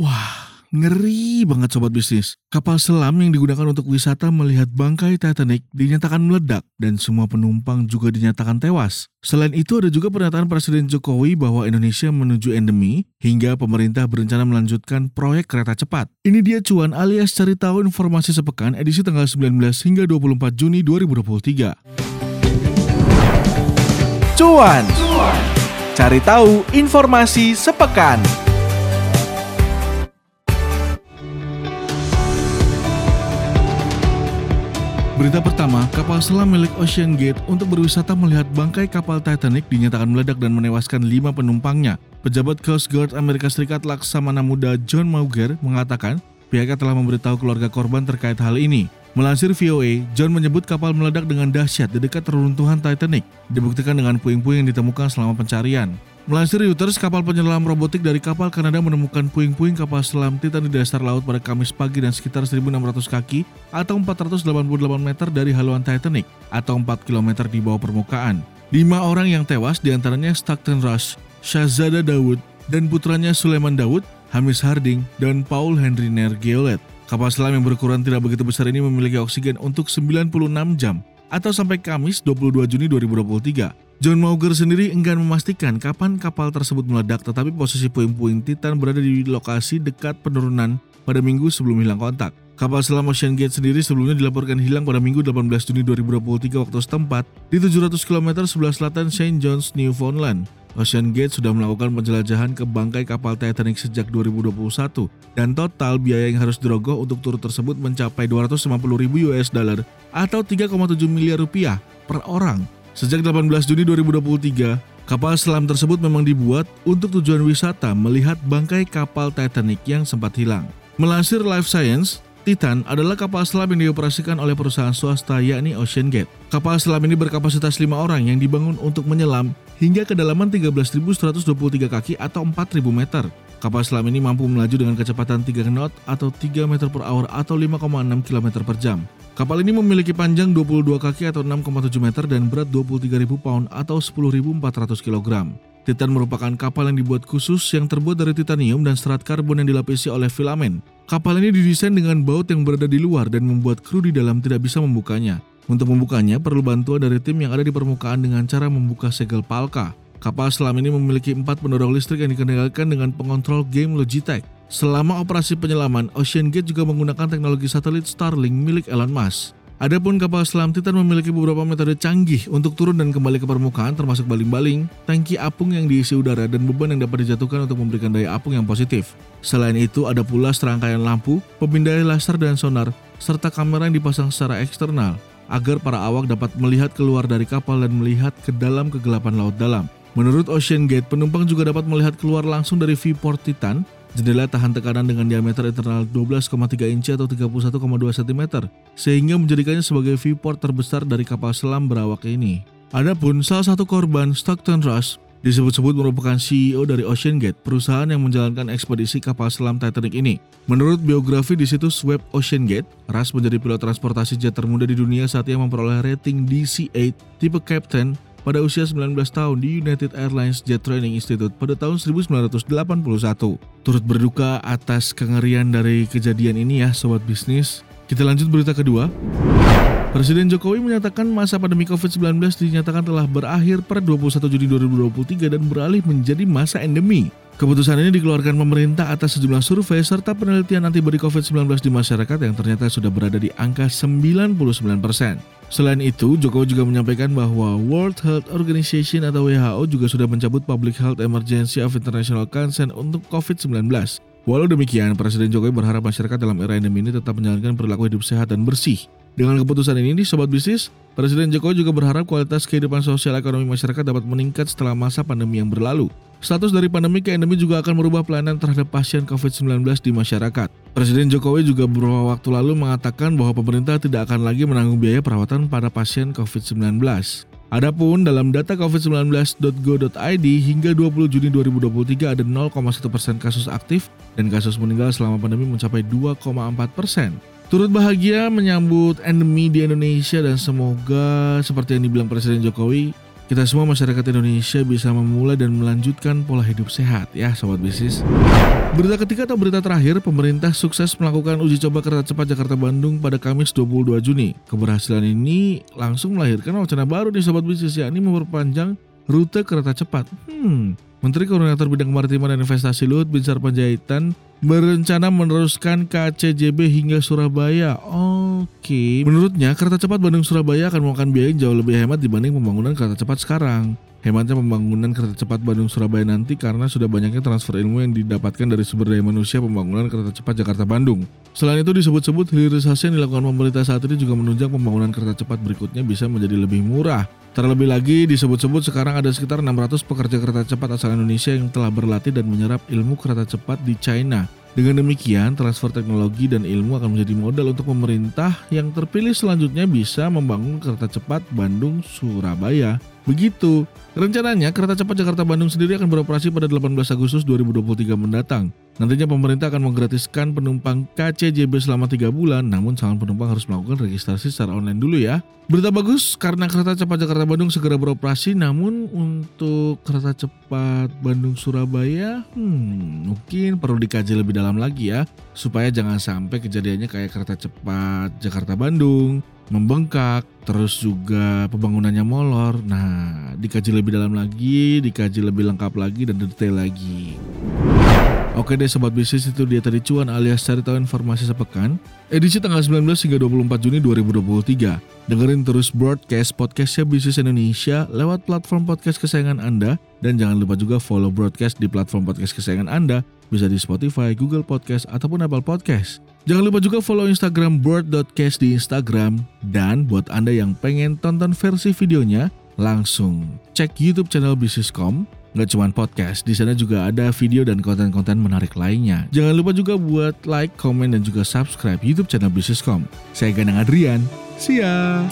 Wah, ngeri banget sobat bisnis. Kapal selam yang digunakan untuk wisata melihat bangkai Titanic dinyatakan meledak dan semua penumpang juga dinyatakan tewas. Selain itu ada juga pernyataan Presiden Jokowi bahwa Indonesia menuju endemi hingga pemerintah berencana melanjutkan proyek kereta cepat. Ini dia cuan alias cari tahu informasi sepekan edisi tanggal 19 hingga 24 Juni 2023. Cuan. Cari tahu informasi sepekan. Berita pertama, kapal selam milik Ocean Gate untuk berwisata melihat bangkai kapal Titanic dinyatakan meledak dan menewaskan lima penumpangnya. Pejabat Coast Guard Amerika Serikat Laksamana Muda John Mauger mengatakan pihaknya telah memberitahu keluarga korban terkait hal ini. Melansir VOA, John menyebut kapal meledak dengan dahsyat di dekat reruntuhan Titanic, dibuktikan dengan puing-puing yang ditemukan selama pencarian. Melansir Reuters, kapal penyelam robotik dari kapal Kanada menemukan puing-puing kapal selam Titan di dasar laut pada Kamis pagi dan sekitar 1.600 kaki atau 488 meter dari haluan Titanic atau 4 km di bawah permukaan. Lima orang yang tewas di antaranya Stockton Rush, Shahzada Daud, dan putranya Suleman Daud, Hamis Harding, dan Paul Henry Nergeolet. Kapal selam yang berukuran tidak begitu besar ini memiliki oksigen untuk 96 jam atau sampai Kamis 22 Juni 2023. John Mauger sendiri enggan memastikan kapan kapal tersebut meledak tetapi posisi puing-puing Titan berada di lokasi dekat penurunan pada minggu sebelum hilang kontak. Kapal selam Ocean Gate sendiri sebelumnya dilaporkan hilang pada minggu 18 Juni 2023 waktu setempat di 700 km sebelah selatan St. John's, Newfoundland. Ocean Gate sudah melakukan penjelajahan ke bangkai kapal Titanic sejak 2021 dan total biaya yang harus dirogoh untuk tur tersebut mencapai 250 ribu US dollar atau 3,7 miliar rupiah per orang Sejak 18 Juni 2023, kapal selam tersebut memang dibuat untuk tujuan wisata melihat bangkai kapal Titanic yang sempat hilang. Melansir Life Science, Titan adalah kapal selam yang dioperasikan oleh perusahaan swasta yakni Ocean Gate. Kapal selam ini berkapasitas 5 orang yang dibangun untuk menyelam hingga kedalaman 13.123 kaki atau 4.000 meter. Kapal selam ini mampu melaju dengan kecepatan 3 knot atau 3 meter per hour atau 5,6 km per jam. Kapal ini memiliki panjang 22 kaki atau 6,7 meter dan berat 23.000 pound atau 10.400 kg. Titan merupakan kapal yang dibuat khusus yang terbuat dari titanium dan serat karbon yang dilapisi oleh filamen. Kapal ini didesain dengan baut yang berada di luar dan membuat kru di dalam tidak bisa membukanya. Untuk membukanya perlu bantuan dari tim yang ada di permukaan dengan cara membuka segel palka. Kapal selam ini memiliki empat pendorong listrik yang dikendalikan dengan pengontrol game Logitech. Selama operasi penyelaman, Ocean Gate juga menggunakan teknologi satelit Starlink milik Elon Musk. Adapun kapal selam Titan memiliki beberapa metode canggih untuk turun dan kembali ke permukaan termasuk baling-baling, tangki apung yang diisi udara dan beban yang dapat dijatuhkan untuk memberikan daya apung yang positif. Selain itu ada pula serangkaian lampu, pemindai laser dan sonar, serta kamera yang dipasang secara eksternal agar para awak dapat melihat keluar dari kapal dan melihat ke dalam kegelapan laut dalam. Menurut Ocean Gate, penumpang juga dapat melihat keluar langsung dari viewport Titan Jendela tahan tekanan dengan diameter internal 12,3 inci atau 31,2 cm, sehingga menjadikannya sebagai viewport terbesar dari kapal selam berawak ini. Adapun salah satu korban Stockton Rush disebut-sebut merupakan CEO dari Ocean Gate, perusahaan yang menjalankan ekspedisi kapal selam Titanic ini. Menurut biografi di situs web Ocean Gate, Rush menjadi pilot transportasi jet termuda di dunia saat ia memperoleh rating DC-8 tipe Captain pada usia 19 tahun di United Airlines Jet Training Institute pada tahun 1981. Turut berduka atas kengerian dari kejadian ini ya sobat bisnis. Kita lanjut berita kedua. Presiden Jokowi menyatakan masa pandemi COVID-19 dinyatakan telah berakhir per 21 Juni 2023 dan beralih menjadi masa endemi. Keputusan ini dikeluarkan pemerintah atas sejumlah survei serta penelitian antibodi COVID-19 di masyarakat yang ternyata sudah berada di angka 99 persen. Selain itu, Jokowi juga menyampaikan bahwa World Health Organization atau WHO juga sudah mencabut Public Health Emergency of International Concern untuk COVID-19. Walau demikian, Presiden Jokowi berharap masyarakat dalam era endemi ini tetap menjalankan perilaku hidup sehat dan bersih. Dengan keputusan ini, di Sobat Bisnis, Presiden Jokowi juga berharap kualitas kehidupan sosial ekonomi masyarakat dapat meningkat setelah masa pandemi yang berlalu. Status dari pandemi ke endemi juga akan merubah pelayanan terhadap pasien COVID-19 di masyarakat. Presiden Jokowi juga beberapa waktu lalu mengatakan bahwa pemerintah tidak akan lagi menanggung biaya perawatan pada pasien COVID-19. Adapun dalam data covid19.go.id hingga 20 Juni 2023 ada 0,1 persen kasus aktif dan kasus meninggal selama pandemi mencapai 2,4 persen. Turut bahagia menyambut endemi di Indonesia dan semoga seperti yang dibilang Presiden Jokowi, kita semua masyarakat Indonesia bisa memulai dan melanjutkan pola hidup sehat ya sobat bisnis. Berita ketiga atau berita terakhir, pemerintah sukses melakukan uji coba kereta cepat Jakarta Bandung pada Kamis 22 Juni. Keberhasilan ini langsung melahirkan wacana baru nih sobat bisnis yakni memperpanjang rute kereta cepat. Hmm, Menteri Koordinator Bidang Kemaritiman dan Investasi Luhut Binsar Panjaitan berencana meneruskan KCJB hingga Surabaya. Oke, menurutnya kereta cepat Bandung Surabaya akan memakan biaya jauh lebih hemat dibanding pembangunan kereta cepat sekarang. Hematnya pembangunan kereta cepat Bandung Surabaya nanti karena sudah banyaknya transfer ilmu yang didapatkan dari sumber daya manusia pembangunan kereta cepat Jakarta Bandung. Selain itu disebut-sebut hilirisasi yang dilakukan pemerintah saat ini juga menunjang pembangunan kereta cepat berikutnya bisa menjadi lebih murah. Terlebih lagi disebut-sebut sekarang ada sekitar 600 pekerja kereta cepat asal Indonesia yang telah berlatih dan menyerap ilmu kereta cepat di China. Dengan demikian, transfer teknologi dan ilmu akan menjadi modal untuk pemerintah yang terpilih selanjutnya bisa membangun kereta cepat Bandung-Surabaya. Begitu. Rencananya kereta cepat Jakarta Bandung sendiri akan beroperasi pada 18 Agustus 2023 mendatang. Nantinya pemerintah akan menggratiskan penumpang KCJB selama 3 bulan, namun calon penumpang harus melakukan registrasi secara online dulu ya. Berita bagus karena kereta cepat Jakarta Bandung segera beroperasi, namun untuk kereta cepat Bandung Surabaya, hmm, mungkin perlu dikaji lebih dalam lagi ya, supaya jangan sampai kejadiannya kayak kereta cepat Jakarta Bandung membengkak, terus juga pembangunannya molor. Nah, dikaji lebih dalam lagi, dikaji lebih lengkap lagi dan detail lagi. Oke deh sobat bisnis itu dia tadi cuan alias cari tahu informasi sepekan edisi tanggal 19 hingga 24 Juni 2023. Dengerin terus broadcast podcastnya Bisnis Indonesia lewat platform podcast kesayangan Anda dan jangan lupa juga follow broadcast di platform podcast kesayangan Anda bisa di Spotify, Google Podcast ataupun Apple Podcast. Jangan lupa juga follow Instagram board.cast di Instagram dan buat Anda yang pengen tonton versi videonya langsung cek YouTube channel Bisniscom Gak cuma podcast, di sana juga ada video dan konten-konten menarik lainnya. Jangan lupa juga buat like, komen, dan juga subscribe YouTube channel Bisniscom. Saya Ganang Adrian. See ya!